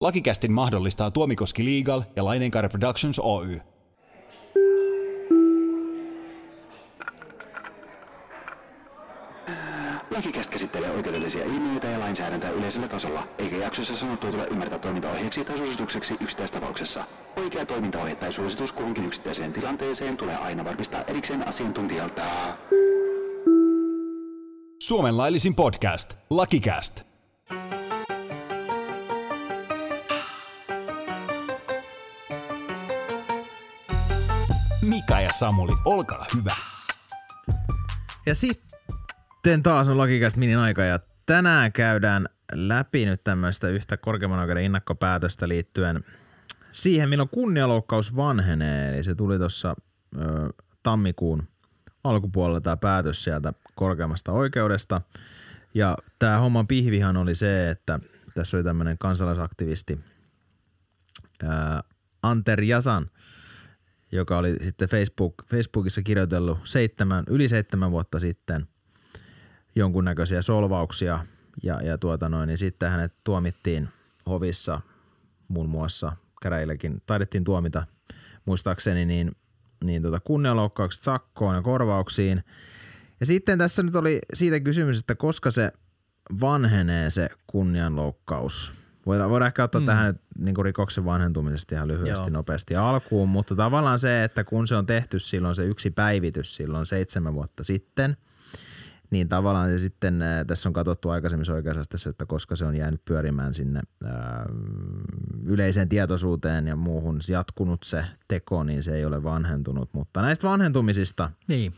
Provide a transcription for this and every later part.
Lakikästin mahdollistaa Tuomikoski Legal ja Laineenkaari Productions Oy. Lakikäst käsittelee oikeudellisia ilmiöitä ja lainsäädäntöä yleisellä tasolla, eikä jaksossa sanottua tule ymmärtää toimintaohjeeksi tai suositukseksi yksittäistapauksessa. Oikea toimintaohje tai suositus kuhunkin yksittäiseen tilanteeseen tulee aina varmistaa erikseen asiantuntijalta. Suomen laillisin podcast, Lakikäst. Samuli, olkaa hyvä. Ja sitten taas on lakikästä minin aika ja tänään käydään läpi nyt tämmöistä yhtä korkeimman oikeuden innakkopäätöstä liittyen siihen, milloin kunnialoukkaus vanhenee. Eli se tuli tuossa tammikuun alkupuolella tämä päätös sieltä korkeammasta oikeudesta. Ja tämä homman pihvihan oli se, että tässä oli tämmöinen kansalaisaktivisti ää, Anter Jasan, joka oli sitten Facebook, Facebookissa kirjoitellut seitsemän, yli seitsemän vuotta sitten jonkunnäköisiä solvauksia ja, ja tuota noin, niin sitten hänet tuomittiin hovissa muun muassa käräjillekin, taidettiin tuomita muistaakseni niin, niin tota kunnianloukkaukset sakkoon ja korvauksiin. Ja sitten tässä nyt oli siitä kysymys, että koska se vanhenee se kunnianloukkaus. Voidaan, voidaan ehkä ottaa mm. tähän niin kuin rikoksen vanhentumisesta ihan lyhyesti Joo. nopeasti alkuun, mutta tavallaan se, että kun se on tehty silloin se yksi päivitys silloin seitsemän vuotta sitten, niin tavallaan se sitten, tässä on katsottu aikaisemmissa oikeusasteissa, että koska se on jäänyt pyörimään sinne ää, yleiseen tietoisuuteen ja muuhun jatkunut se teko, niin se ei ole vanhentunut. Mutta näistä vanhentumisista, Niin.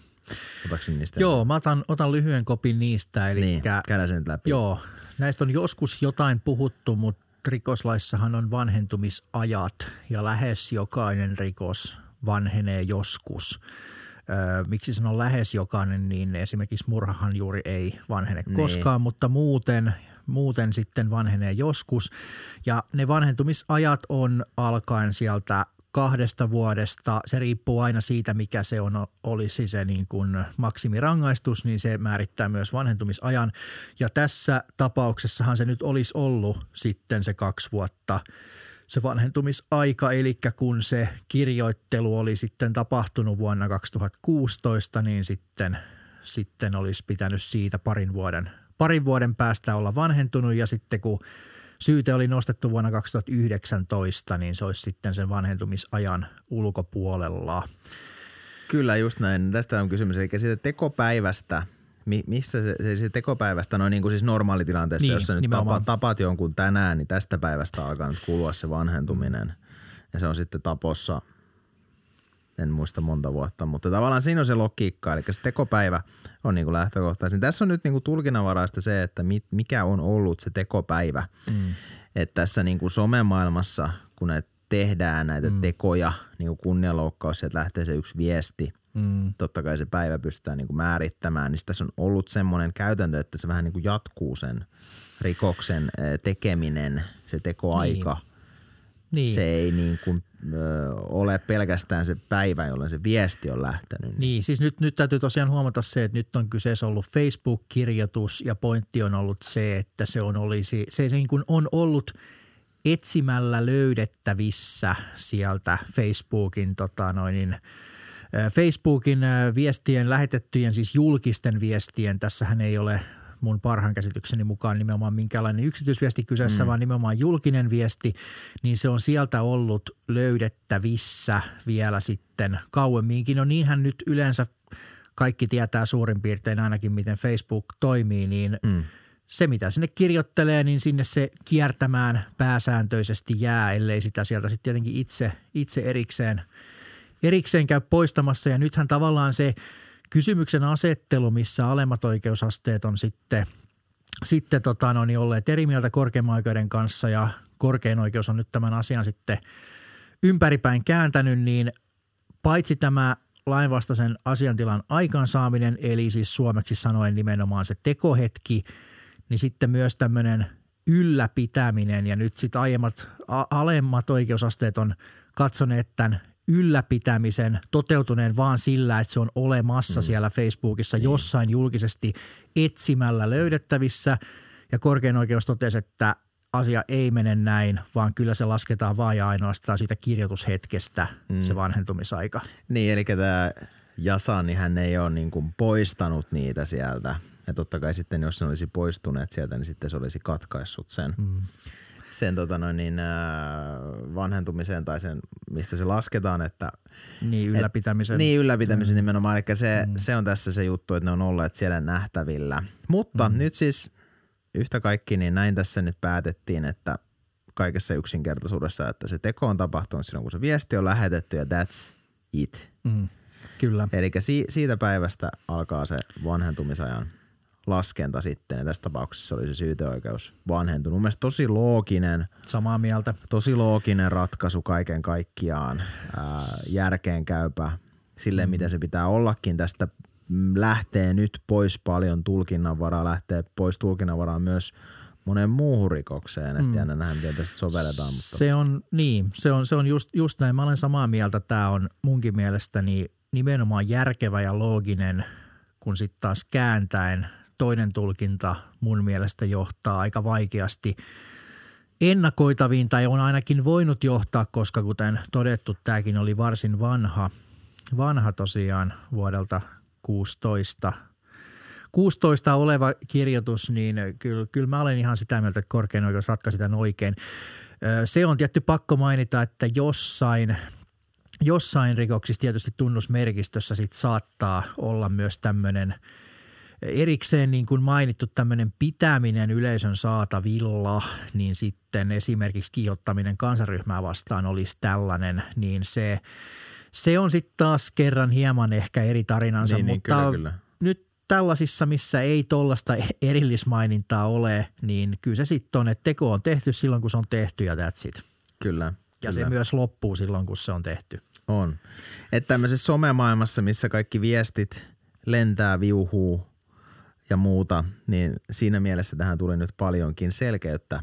Niistä Joo, mä otan, otan lyhyen kopin niistä. Eli niin, käydään sen läpi. Joo, näistä on joskus jotain puhuttu, mutta rikoslaissahan on vanhentumisajat ja lähes jokainen rikos vanhenee joskus. Öö, miksi sanon lähes jokainen, niin esimerkiksi murhahan juuri ei vanhene Niin. koskaan, mutta muuten, muuten sitten vanhenee joskus. Ja ne vanhentumisajat on alkaen sieltä kahdesta vuodesta. Se riippuu aina siitä, mikä se on, olisi se niin kuin maksimirangaistus, niin se määrittää myös vanhentumisajan. Ja tässä tapauksessahan se nyt olisi ollut sitten se kaksi vuotta se vanhentumisaika, eli kun se kirjoittelu oli sitten tapahtunut vuonna 2016, niin sitten, sitten olisi pitänyt siitä parin vuoden, parin vuoden päästä olla vanhentunut ja sitten kun syyte oli nostettu vuonna 2019, niin se olisi sitten sen vanhentumisajan ulkopuolella. Kyllä, just näin. Tästä on kysymys. Eli siitä tekopäivästä, mi- missä se, se, se tekopäivästä, no niin kuin siis normaalitilanteessa, Niin, jos sä nyt nimenomaan. tapaat, tapaat jonkun tänään, niin tästä päivästä alkaa nyt kulua se vanhentuminen. Ja se on sitten tapossa, en muista monta vuotta, mutta tavallaan siinä on se logiikka, eli se tekopäivä on niin kuin lähtökohtaisin. Tässä on nyt niin kuin tulkinnanvaraista se, että mit, mikä on ollut se tekopäivä. Mm. Että tässä niin kuin somemaailmassa, kun näitä tehdään näitä mm. tekoja, niin kuin kunnianloukkaus, sieltä lähtee se yksi viesti, mm. totta kai se päivä pystytään niin kuin määrittämään, niin tässä on ollut semmoinen käytäntö, että se vähän niin kuin jatkuu sen rikoksen eh, tekeminen, se tekoaika. Niin. Niin. Se ei niin kuin, ö, ole pelkästään se päivä, jolloin se viesti on lähtenyt. Niin, siis nyt, nyt täytyy tosiaan huomata se, että nyt on kyseessä ollut Facebook-kirjoitus ja pointti on ollut se, että se on, olisi, se niin kuin on ollut etsimällä löydettävissä sieltä Facebookin tota noin, ö, Facebookin viestien, lähetettyjen siis julkisten viestien, tässähän ei ole mun parhaan käsitykseni mukaan nimenomaan minkälainen yksityisviesti kyseessä, mm. vaan nimenomaan julkinen viesti, niin se on sieltä ollut löydettävissä vielä sitten kauemminkin. No niinhän nyt yleensä kaikki tietää suurin piirtein ainakin, miten Facebook toimii, niin mm. se mitä sinne kirjoittelee, niin sinne se kiertämään pääsääntöisesti jää, ellei sitä sieltä sitten tietenkin itse, itse erikseen, erikseen käy poistamassa. Ja nythän tavallaan se kysymyksen asettelu, missä alemmat oikeusasteet on sitten, sitten tota, no, niin olleet eri mieltä korkeimman oikeuden kanssa ja korkein oikeus on nyt tämän asian sitten ympäripäin kääntänyt, niin paitsi tämä lainvastaisen asiantilan aikaansaaminen, eli siis suomeksi sanoen nimenomaan se tekohetki, niin sitten myös tämmöinen ylläpitäminen. Ja nyt sitten aiemmat, a- alemmat oikeusasteet on katsoneet tämän ylläpitämisen toteutuneen vaan sillä, että se on olemassa mm. siellä Facebookissa jossain julkisesti etsimällä löydettävissä. Ja korkein oikeus totesi, että asia ei mene näin, vaan kyllä se lasketaan vain ja ainoastaan siitä kirjoitushetkestä mm. se vanhentumisaika. Niin, eli tämä Jasan, niin hän ei ole niin kuin poistanut niitä sieltä. Ja totta kai sitten, jos ne olisi poistuneet sieltä, niin sitten se olisi katkaissut sen. Mm sen tota noin, niin, äh, vanhentumiseen tai sen, mistä se lasketaan. Että, niin, ylläpitämisen. Et, niin, ylläpitämisen mm. nimenomaan. Eli se, mm. se on tässä se juttu, että ne on olleet siellä nähtävillä. Mutta mm. nyt siis yhtä kaikki, niin näin tässä nyt päätettiin, että kaikessa yksinkertaisuudessa, että se teko on tapahtunut silloin, kun se viesti on lähetetty ja that's it. Mm. Kyllä. Eli si- siitä päivästä alkaa se vanhentumisajan laskenta sitten, ja tässä tapauksessa oli se syyteoikeus vanhentunut. Mielestäni tosi looginen. Samaa mieltä. Tosi looginen ratkaisu kaiken kaikkiaan, ää, järkeen käypä sille, mm. miten se pitää ollakin. Tästä lähtee nyt pois paljon tulkinnanvaraa, lähtee pois tulkinnanvaraa myös monen muuhun rikokseen, että mm. jännä nähdä, miten tästä sovelletaan. Mutta. Se on niin, se on, se on just, just näin. Mä olen samaa mieltä. Tämä on munkin mielestäni nimenomaan järkevä ja looginen, kun sitten taas kääntäen toinen tulkinta mun mielestä johtaa aika vaikeasti ennakoitaviin tai on ainakin voinut johtaa, koska kuten todettu, tämäkin oli varsin vanha, vanha tosiaan vuodelta 16 16 oleva kirjoitus, niin kyllä, kyllä mä olen ihan sitä mieltä, että korkein oikeus ratkaisi tämän oikein. Se on tietty pakko mainita, että jossain, jossain rikoksissa tietysti tunnusmerkistössä sit saattaa olla myös tämmöinen – erikseen niin kuin mainittu tämmöinen pitäminen yleisön saatavilla, niin sitten esimerkiksi kiihottaminen kansaryhmää vastaan olisi tällainen, niin se, se on sitten taas kerran hieman ehkä eri tarinansa, niin, niin mutta niin, kyllä, kyllä. nyt tällaisissa, missä ei tuollaista erillismainintaa ole, niin kyllä se sitten on, että teko on tehty silloin, kun se on tehty ja that's it. Kyllä. Ja kyllä. se myös loppuu silloin, kun se on tehty. On. Että tämmöisessä somemaailmassa, missä kaikki viestit lentää, viuhuu, ja muuta, niin siinä mielessä tähän tuli nyt paljonkin selkeyttä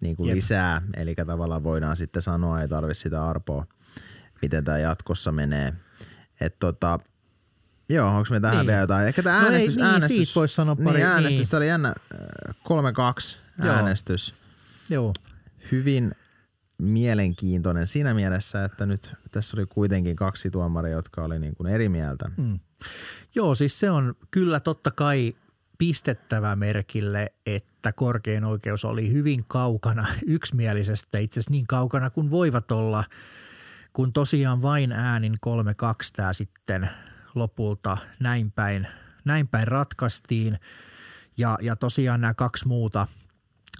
niin kuin lisää. Eli tavallaan voidaan sitten sanoa, ei tarvitse sitä arpoa, miten tämä jatkossa menee. Että tota, Joo, onko me tähän niin. vielä jotain? Ehkä tämä äänestys, no ei, niin, äänestys, voisi sanoa niin, pari. äänestys, niin. oli jännä 3-2 Joo. äänestys. Joo. Hyvin mielenkiintoinen siinä mielessä, että nyt tässä oli kuitenkin kaksi tuomaria, jotka oli niin kuin eri mieltä. Mm. Joo, siis se on kyllä totta kai pistettävä merkille, että korkein oikeus oli hyvin kaukana yksimielisestä, itse asiassa niin kaukana kuin voivat olla, kun tosiaan vain äänin 3-2 tämä sitten lopulta näin päin, näin päin ratkaistiin. Ja, ja tosiaan nämä kaksi muuta,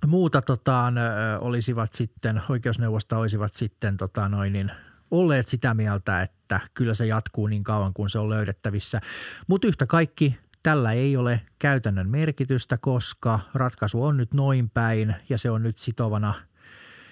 muuta tota, olisivat sitten, oikeusneuvosta olisivat sitten tota noin, niin olleet sitä mieltä, että kyllä se jatkuu niin kauan kuin se on löydettävissä. Mutta yhtä kaikki Tällä ei ole käytännön merkitystä, koska ratkaisu on nyt noin päin ja se on nyt sitovana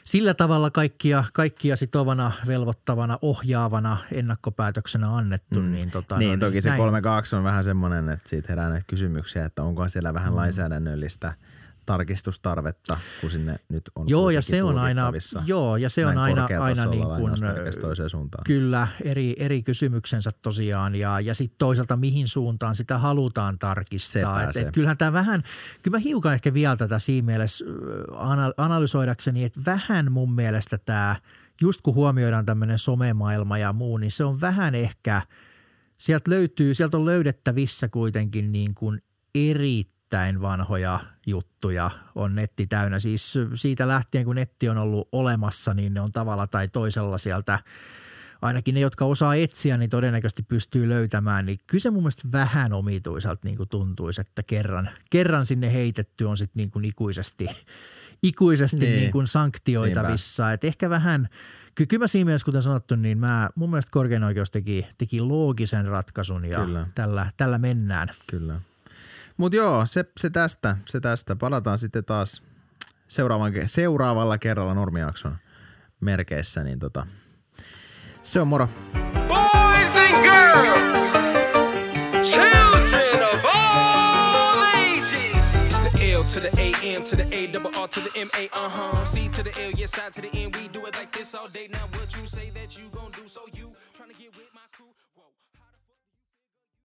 sillä tavalla kaikkia, kaikkia sitovana, velvoittavana, ohjaavana ennakkopäätöksenä annettu. Mm. Niin, tota, niin no, toki niin, se 3.2 on vähän semmoinen, että siitä herää näitä kysymyksiä, että onko siellä vähän mm. lainsäädännöllistä – tarkistustarvetta, kun sinne nyt on Joo, ja se on aina, joo, ja se on aina, aina niin kuin, toiseen suuntaan. Kyllä, eri, eri kysymyksensä tosiaan, ja, ja sitten toisaalta mihin suuntaan sitä halutaan tarkistaa. Et, et kyllähän tämä vähän, kyllä mä hiukan ehkä vielä tätä siinä mielessä analysoidakseni, että vähän mun mielestä tämä, just kun huomioidaan tämmöinen somemaailma ja muu, niin se on vähän ehkä, sieltä löytyy, sieltä on löydettävissä kuitenkin niin kuin eri erittäin vanhoja juttuja on netti täynnä. Siis siitä lähtien, kun netti on ollut olemassa, niin ne on tavalla tai toisella sieltä ainakin ne, jotka osaa etsiä, niin todennäköisesti pystyy löytämään. Niin kyllä se mun mielestä vähän omituiselta niin kuin tuntuisi, että kerran, kerran sinne heitetty on sitten niin kuin ikuisesti, ikuisesti niin. Niin kuin sanktioitavissa. Et ehkä vähän, kyllä, kyllä mä siinä mielessä, kuten sanottu, niin mä, mun mielestä korkein oikeus teki, teki loogisen ratkaisun ja tällä, tällä mennään. Kyllä. Mutta joo, se, se, tästä, se tästä. Palataan sitten taas seuraavan, seuraavalla kerralla normiakson merkeissä, niin tota, se on moro. Boys and girls, children of all ages. It's the L to the A, M to the A, double R to the M, A, uh-huh. C to the L, yes, I to the N. We do it like this all day. Now what you say that you gon'